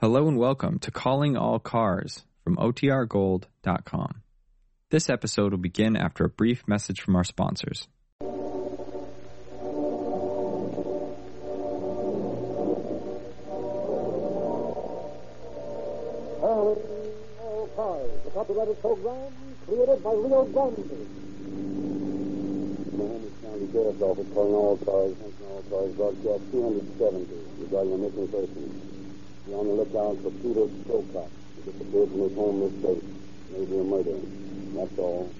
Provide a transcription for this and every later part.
Hello and welcome to Calling All Cars from OTRGold.com. This episode will begin after a brief message from our sponsors. Calling All Cars, the copyrighted program created by Rio Grande. Miami County Sheriff's Office calling all cars, all cars, broadcast 270 regarding a missing person. Be on the lookout for Peter Silcock. He disappeared from his home this day. Maybe a murder. That's all.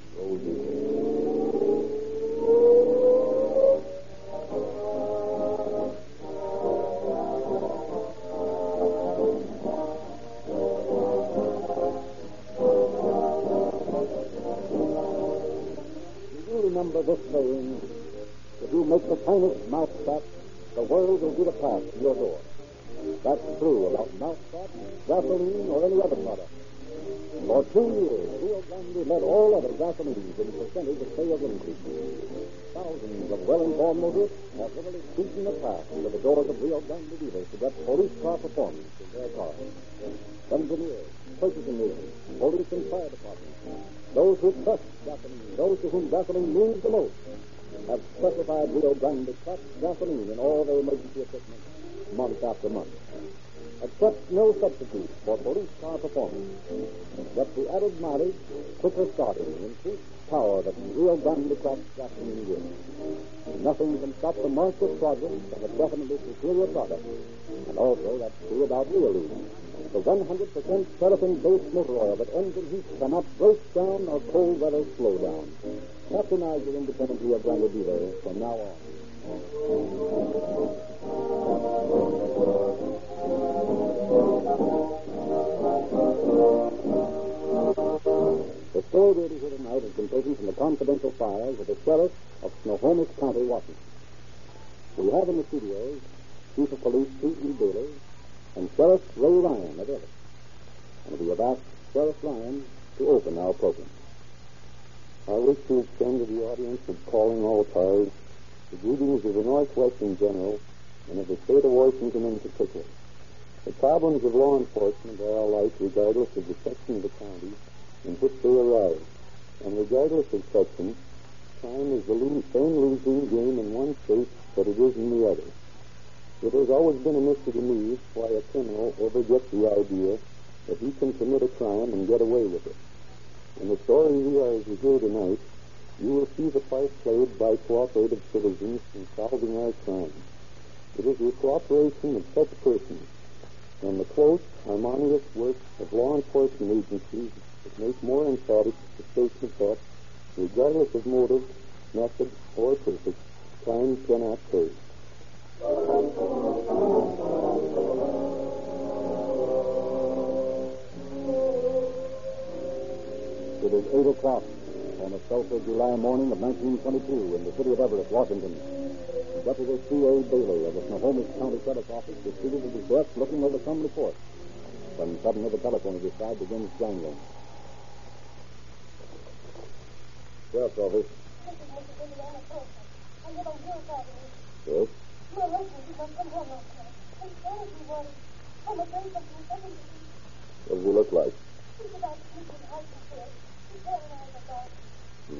You remember this saying? If you make the finest mousetrap, the world will give a pass to your door. That's true about mousetrap, gasoline, or any other product. For two years, Rio Grande led all other gasolines in percentage of sales increase. Thousands of well-informed motorists have literally beaten the path to the doors of Rio Grande dealers to get police car performance in their cars. Engineers, purchasing agents, police and fire departments, those who trust gasoline, those to whom gasoline means the most, have specified Rio Grande Cracked gasoline in all their emergency equipment month after month. Except no substitute for police car performance. But the added mileage, quicker starting, increased power that Rio Grande Cracked gasoline gives. Nothing can stop the of progress of a definitely superior product. And also that's true about Realine, the 100% paraffin-based motor oil that engine heat cannot break down or cold weather slow down. Patronize your independent Rio Grande dealer from now on. Sheriff of Snohomish County, Washington. We have in the studios Chief of Police Pete. Bailey and Sheriff Ray Ryan of Ellis. And we have asked Sheriff Ryan to open our program. I wish to extend to the audience of calling all cars the greetings of the Northwest in general and of the state of Washington in particular. The problems of law enforcement are alike regardless of the section of the county in which they arise. And regardless of section, crime is the same losing game in one state that it is in the other. It has always been a mystery to me why a criminal ever gets the idea that he can commit a crime and get away with it. In the story we are to hear tonight, you will see the part played by cooperative citizens in solving our crimes. It is the cooperation of such persons and the close, harmonious work of law enforcement agencies that make more emphatic the statement that, regardless of motive, method, or purpose, crime cannot pay. It is 8 o'clock on a sultry July morning of 1922 in the city of Everett, Washington. Deputy C.A. Bailey of the Snohomish County Sheriff's Office is seated at his desk looking over some report. When suddenly the telephone at his side begins jangling. Sheriff's Office. This is Mrs. Indiana Colson. I live on Yes? To you. What does he look like?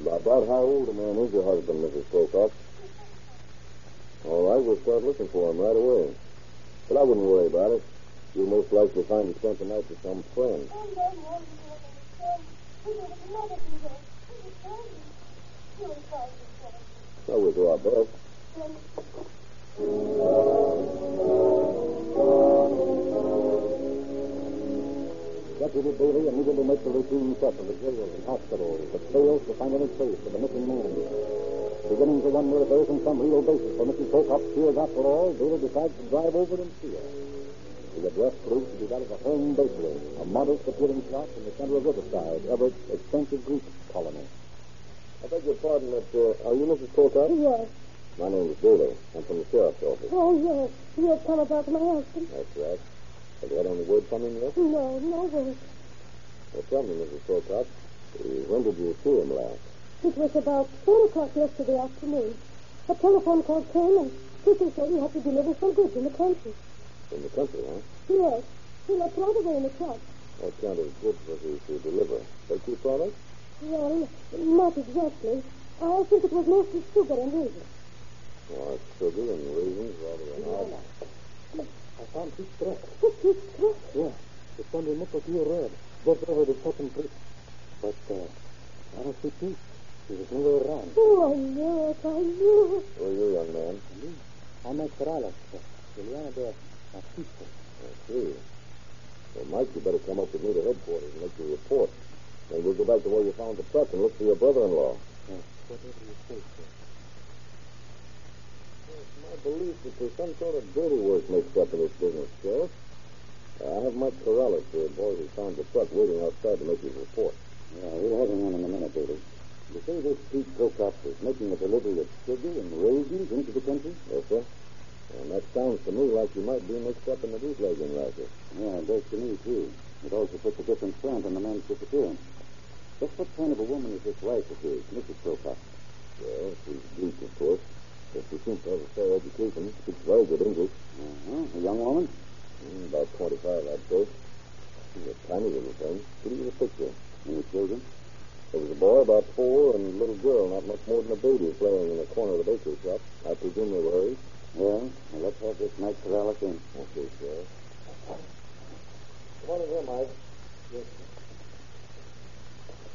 About how old a man is your husband, Mrs. Prokop? All right, we'll start looking for him right away. But I wouldn't worry about it. You'll most likely find he spent the night with some friend. So we'll do our best. Deputy Bailey immediately makes a routine check of the jails and hospitals, but fails to find any trace of the missing man. Beginning to wonder if there isn't some real basis for Mrs. Prokop's fears after all, Bailey decides to drive over and see her. The address proves to be that of a home bakery, a modest appearing shop in the center of Riverside, Everett's extensive Greek colony. I beg your pardon, but uh, are you Mrs. Prokop? Yes. My name is Bailey. I'm from the sheriff's office. Oh, yes. You have come about my husband. That's right. Have you had any word from him yet? No, no word. Well, tell me, Mrs. Uh, when did you see him last? It was about 4 o'clock yesterday afternoon. A telephone call came and people said he had to deliver some goods in the country. In the country, huh? Yes. He left right away in the truck. What kind of goods was he to deliver? Bakery products? Well, not exactly. I think it was mostly sugar and raisins. Oh, sugar and raisins rather than odd. I found two. But this truck. Yeah. The nickel deal red. Just over the second bridge. But, uh, I don't see Pete. He was nowhere around. Oh, I knew it. I knew it. Who are you, young man? Me? I'm Mike Corrales. Juliana de Batista. I see. Well, Mike, you better come up with me to headquarters and make your report. Then we'll go back to where you found the truck and look for your brother-in-law. Whatever you say, sir. It's my belief that there's some sort of dirty work mixed up in this business, Sheriff. Uh, I have Mike Corrales, the boy who found the truck, waiting outside to make his report. Yeah, we'll have him on in a minute, David. You say this Pete Prokop is making a delivery of sugar and raisins into the country? Yes, sir. And that sounds to me like you might be mixed up in the bootlegging racket. Yeah, it does to me, too. It also puts a different slant on the man's disappearance. Just what kind of a woman is this wife of his, Mrs. Prokop? Well, she's Greek, of course. But she seems to have a fair education. Speaks very good English. Uh-huh. A young woman? Mm, about 25, I'd say. She's a tiny little thing. Give you the picture. Any children? There was a boy about four and a little girl not much more than a baby playing in the corner of the bakery shop. I presume they were hers. Yeah. Well, let's have this Mike Corrales in. Okay, sir. Come on in here, Mike. Yes,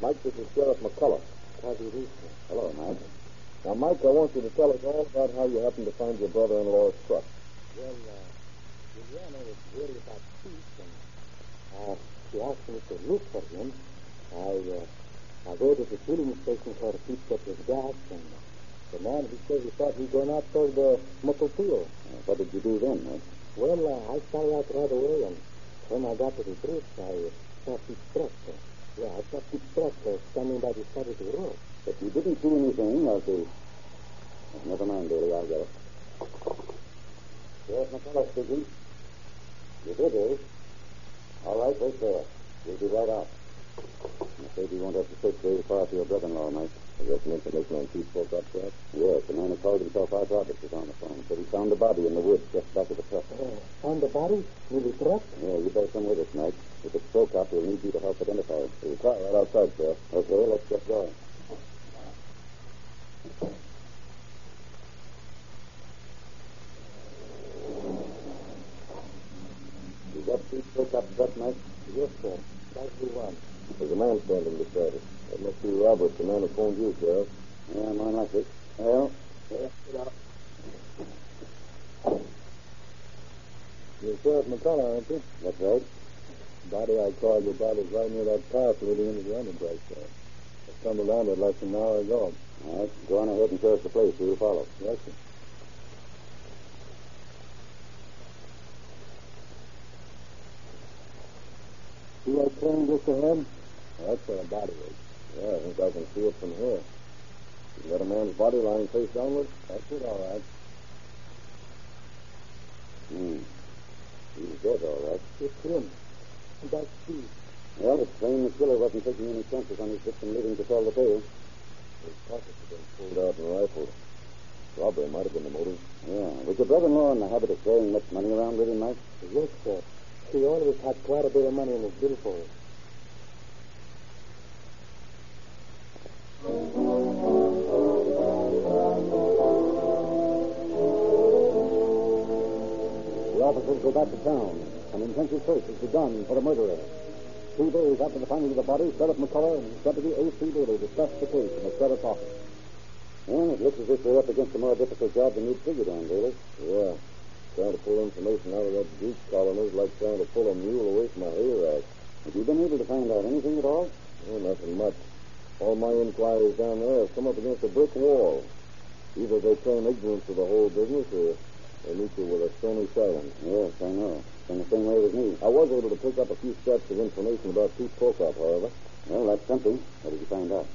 Mike, this is Sheriff McCullough. How do you do, sir? Hello, Mike. Now, Mike, I want you to tell us all about how you happened to find your brother-in-law's truck. Well, uh, Juliana was worried about Pete, and uh, she asked me to look for him. I, uh, I go to the filling station where Pete got his gas, and the man, he said he thought he'd gone out toward the Motopio. Uh, what did you do then, Mike? Well, uh, I started out right away, and when I got to the bridge, I saw Pete's truck. Uh, yeah, I saw Pete's truck uh, standing by the side of the road. But you didn't see anything of the... Never mind, Daly, I'll get it. Sheriff McCullough speaking. You did, eh? All right, wait there. We'll be right out. I'm afraid you won't have to search very far for your brother-in-law, Mike. You got some information on Polk up there? Yes, the man who called himself Art Roberts is on the phone. Said he found a body in the woods just back of the truck. found the body? In the truck? Yeah, you better come with us, Mike. If it's Prokop, we'll need you to help identify it. Car right outside, Sheriff. Okay, let's get going. You got Pete Prokop's that night? Yes, sir. The one. There's a man standing beside it. That must be Robert, the man who phoned you, Sheriff. Yeah, more like it. Well, Yeah, get out. You're Sheriff McCullough, aren't you? that's right. Body I called your about is right near that path leading into the enterprise there. I stumbled down it less than an hour ago. All right, go on ahead and show us the place. We'll follow. Yes, sir. See that train just ahead? That's where the body is. Yeah, I think I can see it from here. You got a man's body lying face downward? That's it, all right. Hmm. He's dead, all right. It's him. And that's Steve. Well, it's plain the killer wasn't taking any chances on his victim leaving to tell the tale. His pockets have been pulled out and rifled. Robbery might have been the motive. Yeah. Was your brother-in-law in the habit of carrying much money around with him, Mike? Yes, sir. He always had quite a bit of money in his billfold. The officers go back to town. An intensive search has begun for the murderer. Two days after the finding of the body, Sheriff McCullough and Deputy A.C. Daly discussed the case in the sheriff's office. Well, it looks as if we're up against a more difficult job than you'd figured on, Daly. Yeah. Trying to pull information out of that Greek colony is like trying to pull a mule away from a hay rack. Have you been able to find out anything at all? Oh, nothing much. All my inquiries down there have come up against a brick wall. Either they claim ignorance of the whole business or you with a stony silence. Yes, I know. It's the same way with me. I was able to pick up a few scraps of information about Pete Prokop, however. Well, that's something. What did you find out?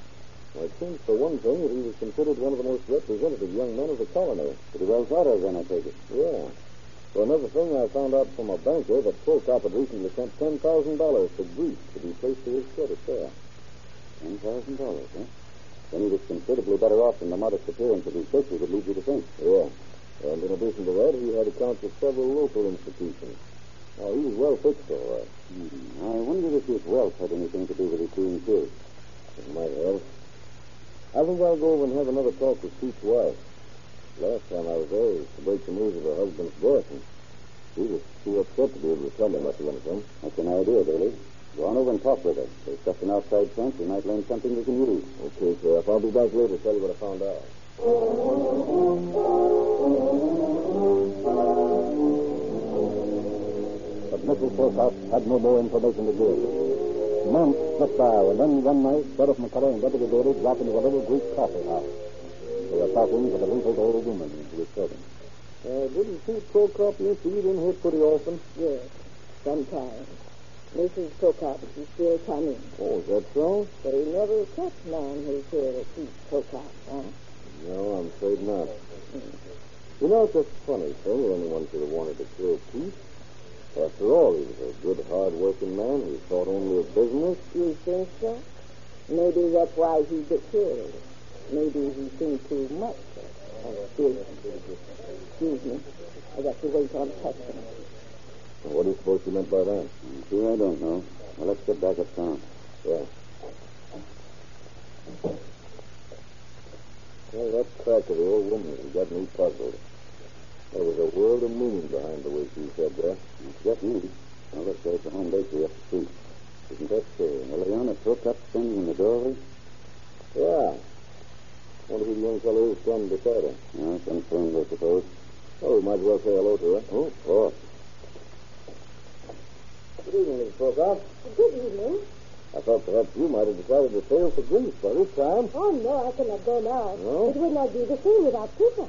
Well, it seems, for one thing, that he was considered one of the most representative young men of the colony. Pretty well thought of, then, I take it. Yeah. For another thing, I found out from a banker that Prokop had recently sent $10,000 to Greece to be placed to his credit there. Ten thousand dollars, huh? Then he was considerably better off than the modest appearance of his picture would lead you to think. Yeah. And in addition to that, he had accounts of several local institutions. Oh, he was well fixed, all right. Hmm. I wonder if his wealth had anything to do with his being killed. It might have. I think I'll go over and have another talk with Pete's wife. Last time I was there, it was to break the news of her husband's death, and she was too upset to be able to tell me much of anything. That's an idea, Billy. Go on over and talk with her. There's just an outside fence. We might learn something we can use. Okay, Sheriff. I'll be back later to tell you what I found out. But Mrs. Had no more information to give. Months slipped by, and then one night, Sheriff McCullough and Deputy Daly dropped into a little Greek coffee house. They were talking to the wrinkled old woman who was serving. Uh, didn't Pete Prokop used to eat in here pretty often? Yes, sometimes. Mrs. Prokop is still coming. Oh, is that so? But he never catch man who's here to Pete Prokop, huh? No, I'm afraid not. You know, it's a funny thing that anyone should have wanted to kill Pete. After all, he was a good, hard-working man who thought only of business. You think so? Maybe that's why he got killed. Maybe he seen too much. Excuse me. Excuse me. I got to wait on customer. Now, what do you suppose you meant by that? Sure, I don't know. Well, let's get back uptown. Yeah. Well, that crack of the old woman has got me puzzled. There was a world of meaning behind the way she said that. It's just me. Now, let's go to the home bakery up the street. Isn't that so? Eliana Prokop standing in the doorway? Yeah. Wonder who the young fellow is standing beside her. Yeah, some friend, I suppose. Oh, we might as well say hello to her. Oh, of course. Good evening, Mrs. Prokop. Good evening. I thought perhaps you might have decided to sail for Greece by this time. Oh, no, I cannot go now. No? It would not be the same without Peter.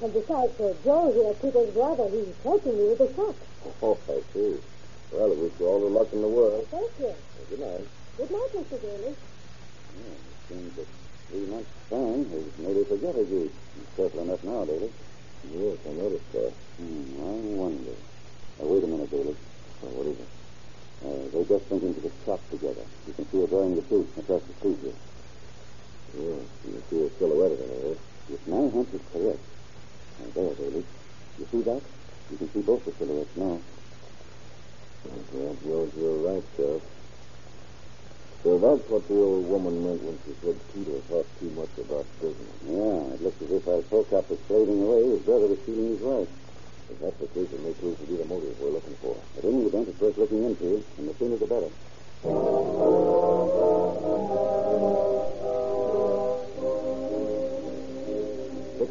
And besides, uh, Joe here, Peter's brother, he's helping me with the shop. Oh, I see. Well, I wish you all the luck in the world. Thank you. Good night. Good night, Mr. Daly. Yeah, it seems that three months' time has made her forget her Greece. It's careful enough now, Daly. Yes, I noticed that. Hmm, I wonder. Uh, wait a minute, Daly. Oh, what is it? Uh, they just went into the shop together. You can see her drawing the suit across the street here. Yeah, you can see a silhouette of it. If my hunch is correct, now there, Daly. You see that? You can see both the silhouettes now. Oh, yeah, George, you're right, Sheriff. So that's what the old woman meant when she said Peter thought too much about business. Yeah, it looks as if our Prokop was fading away. His brother was stealing his wife. If that's the case, it may prove to be the motive we're looking for. At any event, it's worth looking into, and the sooner the better.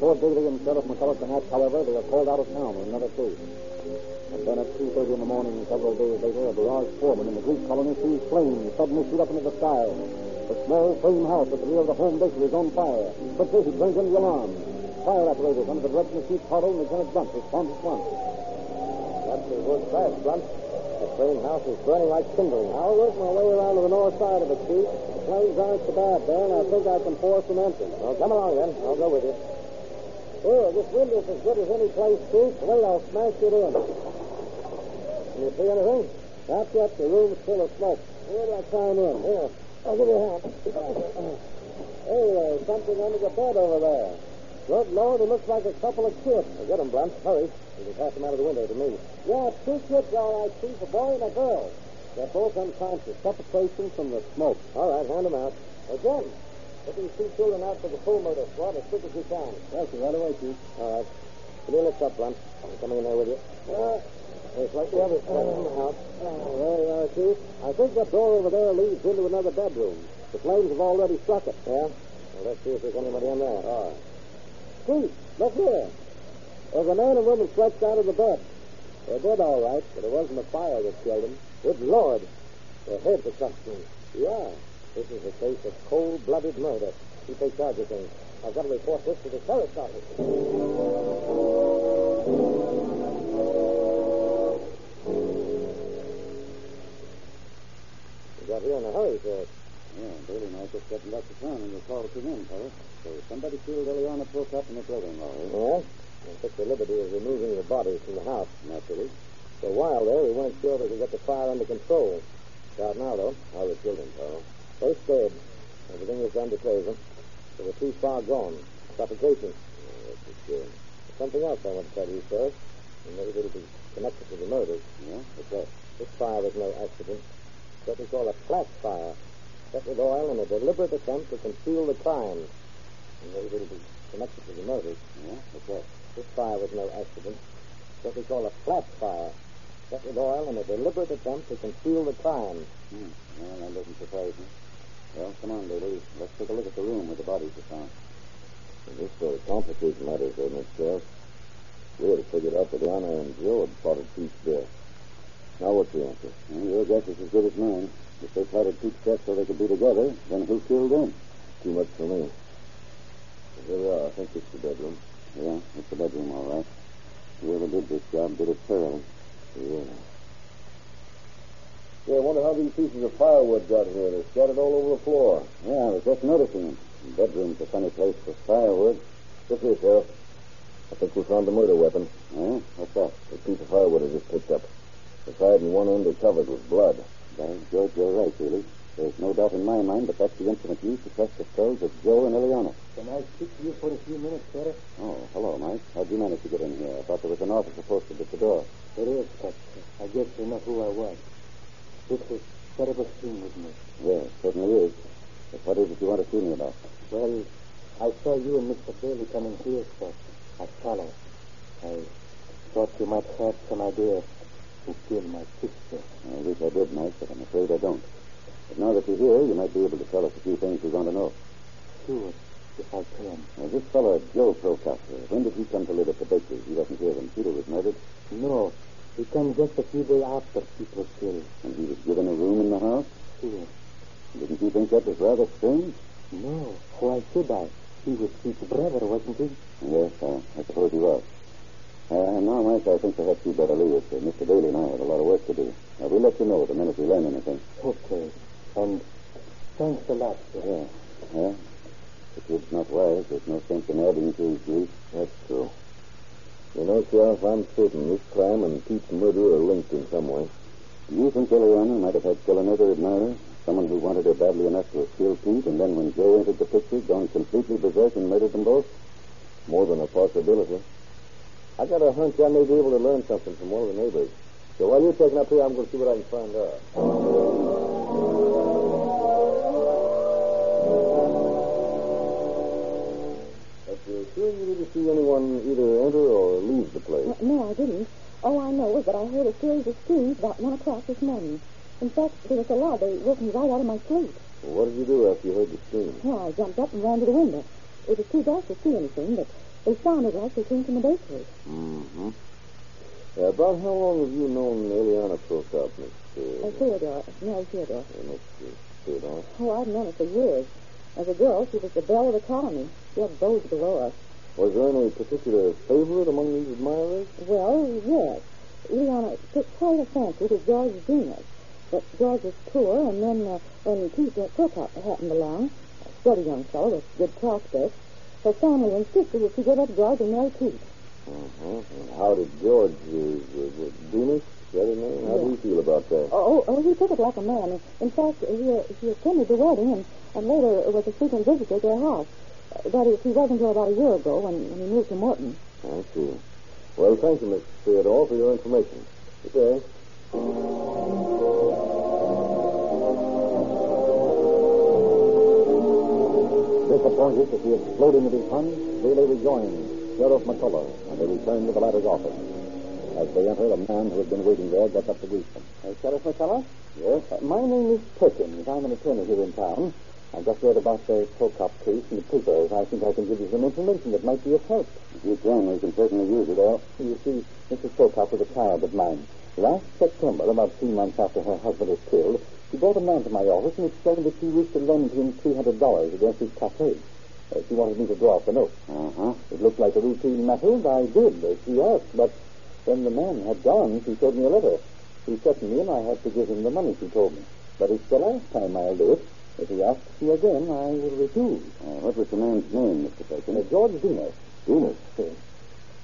Before Daly and Sheriff McCullough can act, however, they are called out of town on another case. And then at 2.30 in the morning, several days later, a barrage foreman in the Greek colony sees flames suddenly shoot up into the sky. The small frame house at the rear of the home bakery is on fire. Quickly, he turns in the alarm. Fire operators under the direction of Chief Carter and Lieutenant Blunt respond at once. That's the work fast, Blunt. The frame house is burning like kindling. I'll work my way around to the north side of it, Chief. The flames aren't so bad there, and I think I can force an entrance. Well, come along, then. I'll go with you. Here, this window's as good as any place, Chief. Wait, I'll smash it in. Can you see anything? Not yet. The room's full of smoke. Where do I climb in? Here. I'll give you a hand. Hey, there's something under the bed over there. Good Lord, it looks like a couple of kids. Well, get them, Blunt. Hurry. You can pass them out of the window to me. Yeah, two kids, all right, Chief. A boy and a girl. They're both unconscious. Suffocation from the smoke. All right, hand them out. Again. Get these two children out to the pulmotor squad as quick as you can. Yes, right away, Chief. All right. Can you lift up, Blunt? I'm coming in there with you. Uh, it's like the others spread them out. Oh, there you are, Chief. I think that door over there leads into another bedroom. The flames have already struck it. Yeah? Well, let's see if there's anybody in there. All right. Chief, look here. There's a man and woman stretched out of the bed. They're dead, all right, but it wasn't the fire that killed them. Good Lord. Their heads are cut through. Yeah. This is a case of cold-blooded murder. You take charge of things. I've got to report this to the sheriff's office. You got here in a hurry, sir. Yeah, Daly and I just getting back to town and we'll call it to them, fellas. So somebody killed Eliana Prokop and her brother-in-law? Yes? I took the liberty of removing the bodies from the house. Naturally. For a while there, we weren't sure they could get the fire under control. Out now, though, how the children, Carl. First dead. Everything was done to save them. They were too far gone. Suffocation. Oh, that's a shame. Something else I want to tell you, sir. And maybe it'll be connected to the murders. Yeah, what's that? This fire was no accident. What we call a flash fire, set with oil in a deliberate attempt to conceal the crime. And those will be connected to the murders. Yeah, what's that? This fire was no accident. What we call a flash fire, set with oil in a deliberate attempt to conceal the crime. Hmm. Well, that doesn't surprise me. Well, come on, Bailey. Let's take a look at the room where the bodies were found. This sort of complicates matters, doesn't it, Sheriff? We had figured out that Anna and Joe had plotted Pete's death. Now what's the answer? Well, your guess is as good as mine. If they plotted Pete's death so they could be together, then who killed them? Too much for me. Here we are. I think it's the bedroom. Yeah, it's the bedroom, all right. Whoever did this job did it thoroughly. Yeah. Yeah, I wonder how these pieces of firewood got here. They're scattered all over the floor. Yeah, I was just noticing them. The bedroom's a funny place for firewood. Look here, Sheriff. I think we found the murder weapon. Yeah? What's that? The piece of firewood I just picked up. The side and one end are covered with blood. By George, you're right, really. There's no doubt in my mind that that's the instrument used to test the skulls of Joe and Ileana. Can I speak to you for a few minutes, Sheriff? Oh, hello, Mike. How'd you manage to get in here? I thought there was an officer posted at the door. It is, but I guess you know who I was. This is a terrible isn't it? Yes, certainly is. But what is it you want to see me about? Well, I saw you and Mr. Bailey coming here, sir. I followed. I thought you might have some idea who killed my sister. I wish I did, Mike, but I'm afraid I don't. But now that you're here, you might be able to tell us a few things we want to know. Sure, if I can. Now, this fellow, Joe Prokop, when did he come to live at the bakery? He wasn't here when Peter was murdered, No, he came just a few days after Pete was killed. and he was given a room in the house. Sure. Didn't you think that was rather strange? No, why should I? He was Pete's brother, wasn't he? Yes, I, I suppose he was. Uh, now, Mike, I think perhaps you'd better leave us. Uh, Mr. Bailey and I have a lot of work to do. Uh, we'll let you know the minute we learn anything. Okay. And thanks a lot, sir. Yeah. Yeah. The kid's not wise. There's no sense in adding to his grief. That's true. You know, Sheriff, I'm certain this crime and Pete's murder are linked in some way. Do you think Ileana might have had still another admirer? Someone who wanted her badly enough to killed Pete, and then when Joe entered the picture, gone completely berserk and murdered them both? More than a possibility. I got a hunch I may be able to learn something from one of the neighbors. So while you're checking up here, I'm going to see what I can find out. Sure you didn't see anyone either enter or leave the place. No, I didn't. All I know is that I heard a series of screams about one o'clock this morning. In fact, there was a loud. They woke me right out of my sleep. Well, what did you do after you heard the scream? Well, I jumped up and ran to the window. It was too dark to see anything, but they sounded like they came from the bakery. Mm-hmm. Uh, about how long have you known Eliana Prokop, Miss Uh, uh, Theodore, No, Theodore. uh, Miss Theodore? Oh, I've known her for years. As a girl, she was the belle of the colony. She had beaux below us. Was there any particular favorite among these admirers? Well, yes. Ileana took quite a fancy to George Venus. But George was poor, and then uh, when Pete uh, Prokop happened along, a steady young fellow with good prospects, her family insisted that she give up George and marry Pete. Uh-huh. And how did George, uh, uh, Venus, that his name? How do you feel about that? Oh, oh, he took it like a man. In fact, he, uh, he attended the wedding and, and later was a frequent visitor at their house. That is, he wasn't here about a year ago when, when he moved to Morton. I see. Well, thank you, Miss Theodore, for your information. Good day. Disappointed at the exploding of his funds, Bailey rejoined Sheriff McCullough, and they returned to the latter's office. As they entered, a man who had been waiting there got up to greet them. Uh, Sheriff McCullough? Yes? Uh, my name is Perkins. I'm an attorney here in town. I just read about the Prokop case in the papers. I think I can give you some information that might be of help. If you can, we can certainly use it all. You see, Mrs. Prokop was a child of mine. Last September, about three months after her husband was killed, she brought a man to my office and explained that she wished to lend him $300 against his cafe. Uh, she wanted me to draw up the note. Uh-huh. It looked like a routine matter, and I did, as she asked. But when the man had gone, she showed me a letter. He threatened me, and I had to give him the money, she told me. But it's the last time I'll do it. If he asks me again, I will refuse. Uh, what was the man's name, Mr. Perkins? Uh, George Venus. Venus. Yes.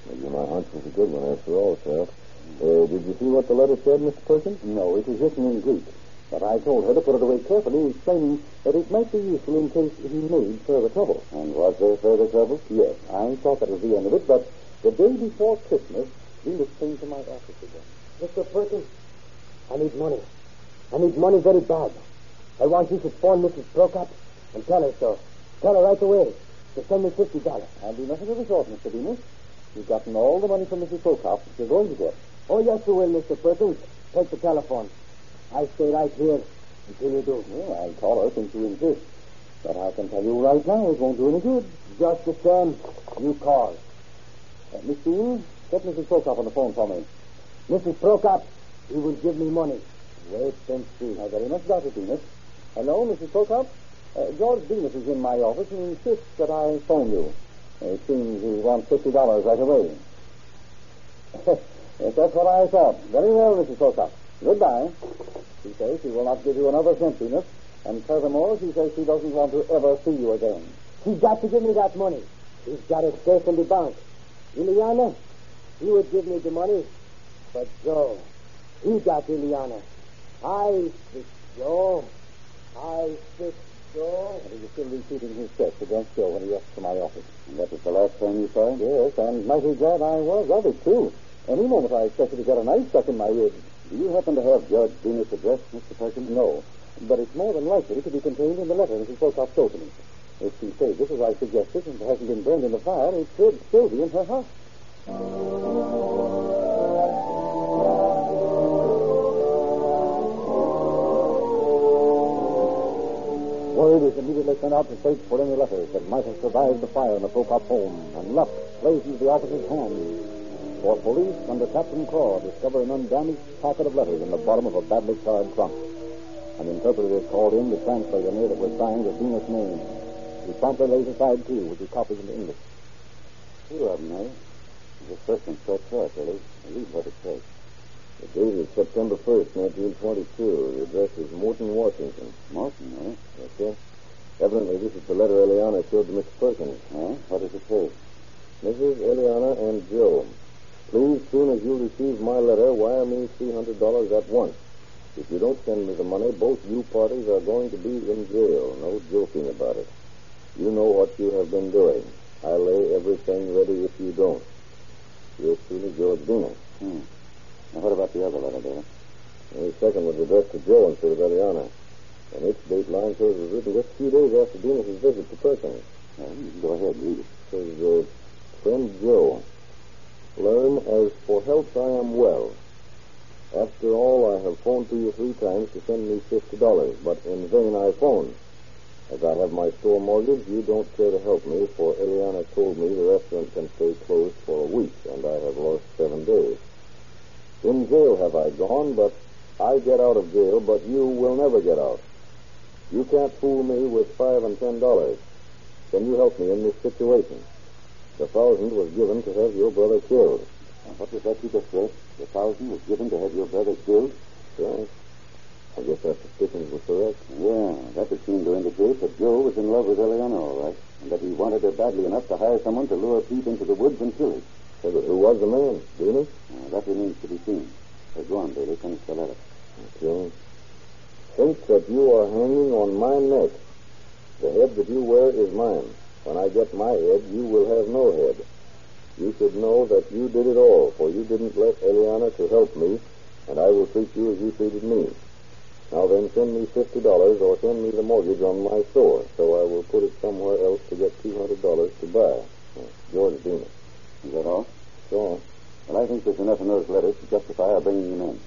Well, you my hunch was a good one after all, Sheriff. Uh, did you see what the letter said, Mr. Perkins? No, it was written in Greek. But I told her to put it away carefully, explaining that it might be useful in case he made further trouble. And was there further trouble? Yes, I thought that was the end of it, but the day before Christmas, Venus came to my office again. Mr. Perkins, I need money. I need money very bad. I want you to phone Mrs. Prokop and tell her so. Tell her right away to send me fifty dollars. I'll do nothing of the sort, Mr. Venus. You've gotten all the money from Mrs. Prokop that you're going to get. Oh, yes, you will, Mr. Perkins. Take the telephone. I stay right here until you do. Well, I'll call her since you insist. But I can tell you right now it won't do any good. Just the same, you call. Uh, Miss Dean, get Mrs. Prokop on the phone for me. Mrs. Prokop, he will give me money. Wait and see. I very much doubt it, Venus. Hello, Mrs. Prokop? Uh, George Venus is in my office and insists that I phone you. It seems he wants fifty dollars right away. yes, that's what I thought. Very well, Mrs. Prokop. Goodbye. She says she will not give you another cent, Venus. And furthermore, she says she doesn't want to ever see you again. He's got to give me that money. He's got it safe in the bank. Ileana, he would give me the money. But Joe, he got Ileana. I Joe. I fix Joe. And he was still repeating his threats against Joe when he left for my office. And that was the last time you saw him? Yes, and mighty glad I was of it, too. Any moment I expected to get a knife stuck in my ribs. Do you happen to have George Venus' address, Mr. Perkins? No, but it's more than likely to be contained in the letter Mrs. Prokop showed to me. If she saved it as I suggested and hasn't been burned in the fire, it could still be in her house. Word is immediately sent out to search for any letters that might have survived the fire in the Prokop home, and luck plays into the officer's hands. For police, under Captain Craw, discover an undamaged packet of letters in the bottom of a badly charred trunk. An interpreter is called in to translate a note that was signed with Venus' name. He promptly lays aside two, which he copies into English. Two of them, eh? The first quite short, Billy. Read what it says. The date is September 1st, 1922. The address is Morton, Washington. Morton, eh? Yes, sir. Evidently, this is the letter Eliana showed to Mr. Perkins. Huh? What does it say? Mrs. Eliana and Joe, please, soon as you receive my letter, wire me $300 at once. If you don't send me the money, both you parties are going to be in jail. No joking about it. You know what you have been doing. I'll lay everything ready if you don't. Yours truly, George Venus. Hmm. Now, what about the other letter, David? The second was addressed to Joe instead of Eliana. And its date line says it was written just a few days after Venus's visit to Perkins. Well, you can go ahead, read it. It says, uh, Friend Joe, learn as for health I am well. After all, I have phoned to you three times to send me fifty dollars, but in vain I phoned. As I have my store mortgage, you don't care to help me, for Eliana told me the restaurant can stay closed for a week, and I have lost seven days. In jail have I gone, but I get out of jail, but you will never get out. You can't fool me with five and ten dollars. Can you help me in this situation? The thousand was given to have your brother killed. Now, what was that you just read? The thousand was given to have your brother killed? Yes. I guess our suspicions were correct. Yeah, that would seem to indicate that Joe was in love with Eleanor, all right, and that he wanted her badly enough to hire someone to lure Pete into the woods and kill him. But who was the man? Venus? Now, that remains to be seen. Uh, go on, Bailey. Finish the letter. Okay. Think that you are hanging on my neck. The head that you wear is mine. When I get my head, you will have no head. You should know that you did it all, for you didn't let Eliana to help me, and I will treat you as you treated me. Now then, send me fifty dollars or send me the mortgage on my store, so I will put it somewhere else to get two hundred dollars to buy. George Venus. Is that all? So, Well, I think there's enough in those letters to justify our bringing him in.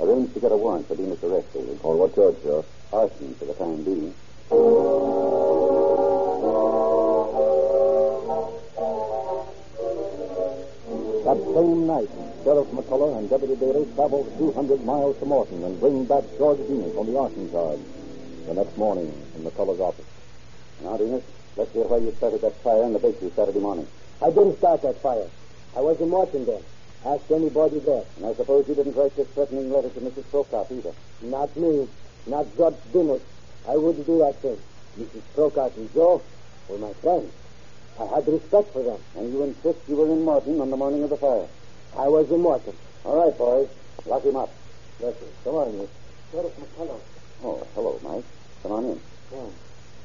Arrange to get a warrant for Venus' arrest, Bailey. on what charge, sir? Arson for the time being. That same night, Sheriff McCullough and Deputy Bailey traveled 200 miles to Morton and bring back George Venus on the arson charge. The next morning, in McCullough's office. Now, Venus, let's hear why you started that fire in the bakery Saturday morning. I didn't start that fire. I was in Morton then. Ask anybody there. And I suppose you didn't write this threatening letter to Mrs. Prokop either. Not me. Not George Venus. I wouldn't do that thing. Mrs. Prokop and Joe were my friends. I had respect for them. And you insist you were in Morton on the morning of the fire. I was in Morton. All right, boys. Lock him up. Yes, sir. Come on, Miss. Sheriff McCullough. Oh, hello, Mike. Come on in. Yeah.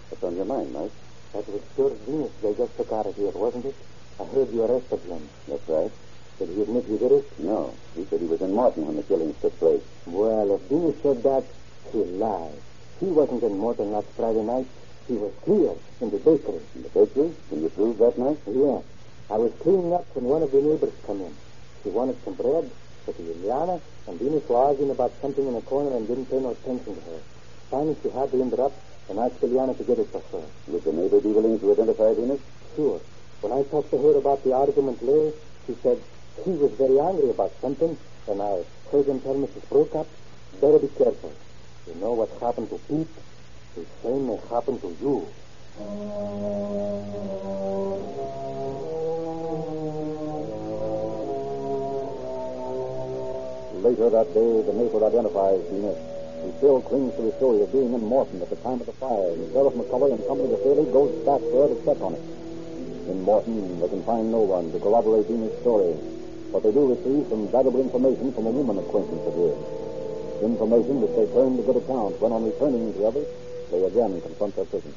What's on your mind, Mike? That was George Venus they just took out of here, wasn't it? I heard you arrested him. That's right. Did he admit he did it? No. He said he was in Morton when the killings took place. Well, if Venus said that, he lied. He wasn't in Morton last Friday night. He was here in the bakery. In the bakery? Can you prove that night? Yes. I was cleaning up when one of the neighbors come in. She wanted some bread, but Juliana and Venus were arguing about something in a corner and didn't pay no attention to her. Finally, she had to interrupt and asked to get it for her. Would the neighbor be willing to identify Venus? Sure. When I talked to her about the argument later, she said he was very angry about something, and I heard him tell Mrs. Prokop, better be careful. You know what happened to Pete? The same may happen to you. Later that day, the neighbor identifies Venus. He still clings to the story of being in Morton at the time of the fire, and Sheriff McCullough and company of Haley goes back there to check on it. In Morton, they can find no one to corroborate Venus' story, but they do receive some valuable information from a woman acquaintance of his. Information which they turn to good account when, on returning to Everett, they again confront their prisoner.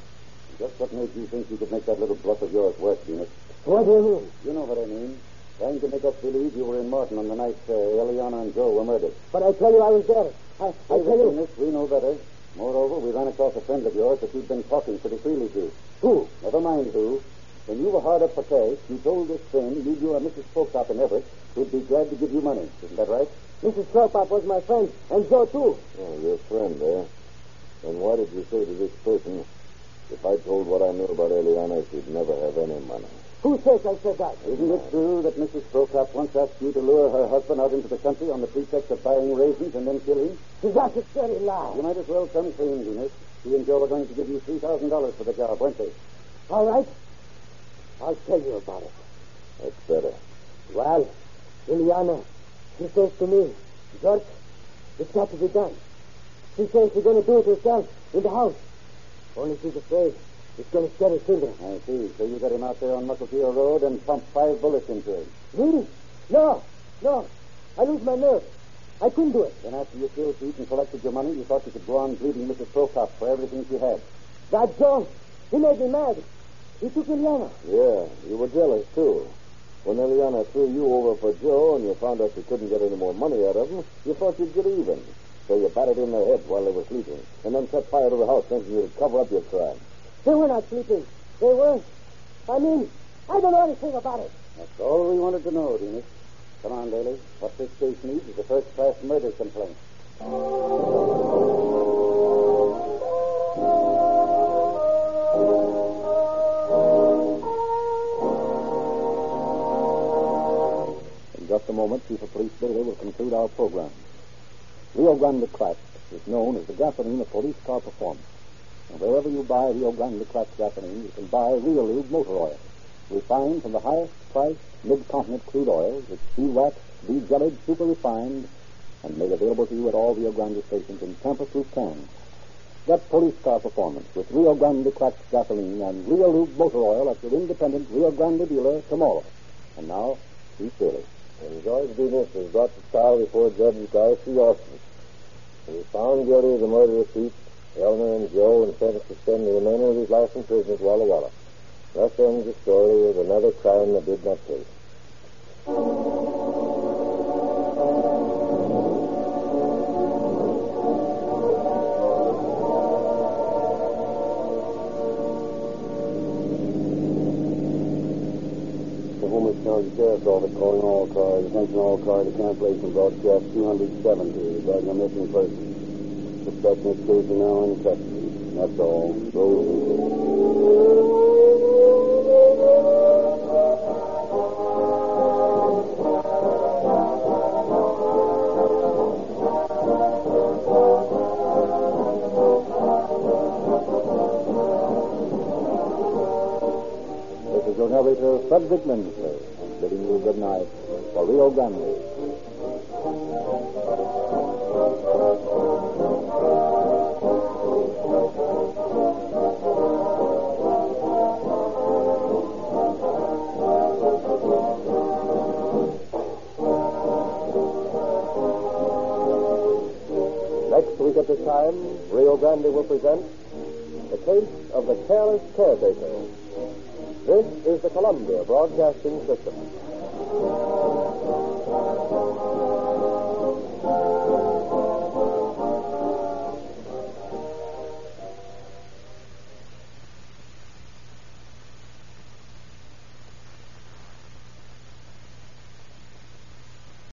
Just what made you think you could make that little bluff of yours work, Venus? What do you mean? You know what I mean. Trying to make us believe you were in Morton on the night uh, Eliana and Joe were murdered. But I tell you I was there. I, I Hey, tell you... Venus, we know better. Moreover, we ran across a friend of yours that you've been talking pretty freely to. Who? Never mind who. When you were hard up for cash, you told this friend you knew a Mrs. Prokop in Everett who'd be glad to give you money. Isn't that right? Mrs. Prokop was my friend, and Joe, too. Oh, your friend eh? Then why did you say to this person, if I told what I knew about Eliana, she'd never have any money? Who says I said that? Isn't it true that Mrs. Prokop once asked you to lure her husband out into the country on the pretext of buying raisins and then kill him? That's a dirty lie. You might as well come clean, Venus. He and Joe were going to give you $3,000 for the job, weren't they? All right. I'll tell you about it. That's better. Uh, well, Ileana, she says to me, George, it's got to be done. She says she's going to do it herself in the house. Only she's afraid it's going to set her finger. I see. So you got him out there on Muscatine Road and pumped five bullets into him. Really? No, no. I lose my nerve. I couldn't do it. Then after you killed Pete and collected your money, you thought you could go on bleeding Mrs. Prokop for everything she had. That Joe, he made me mad. He took Ileana. Yeah, you were jealous, too. When Eliana threw you over for Joe and you found out you couldn't get any more money out of him, you thought you'd get even. So you battered in their heads while they were sleeping, and then set fire to the house thinking you'd cover up your crime. They were not sleeping. They were. I mean, I don't know anything about it. That's all we wanted to know, Venus. Come on, Daly. What this case needs is a first-class murder complaint. Just a moment, Chief of Police Bailey will conclude our program. Rio Grande Cracked is known as the gasoline of police car performance. And wherever you buy Rio Grande Cracked gasoline, you can buy Real Lube motor oil, refined from the highest priced mid-continent crude oils, which de-waxed, de-jellied, super refined, and made available to you at all Rio Grande stations in tamper-proof cans. Get police car performance with Rio Grande Cracked gasoline and Real Lube motor oil at your independent Rio Grande dealer tomorrow. And now, Chief Bailey. And George Venus was brought to trial before Judge Guy C. Austin. He was found guilty of the murder of Pete, Eleanor, and Joe, and sentenced to spend the remainder of his life in prison at Walla Walla. Thus ends the story of another crime that did not pay. Office calling all cars. Attention all cars to cancellation broadcast 270 regarding a missing person. Suspect in case now in custody. That's all. Is your narrator, Frederick bidding you good night for Rio Grande. Next week at this time, Rio Grande will present The Case of the Careless Caretaker. This is the Columbia Broadcasting System.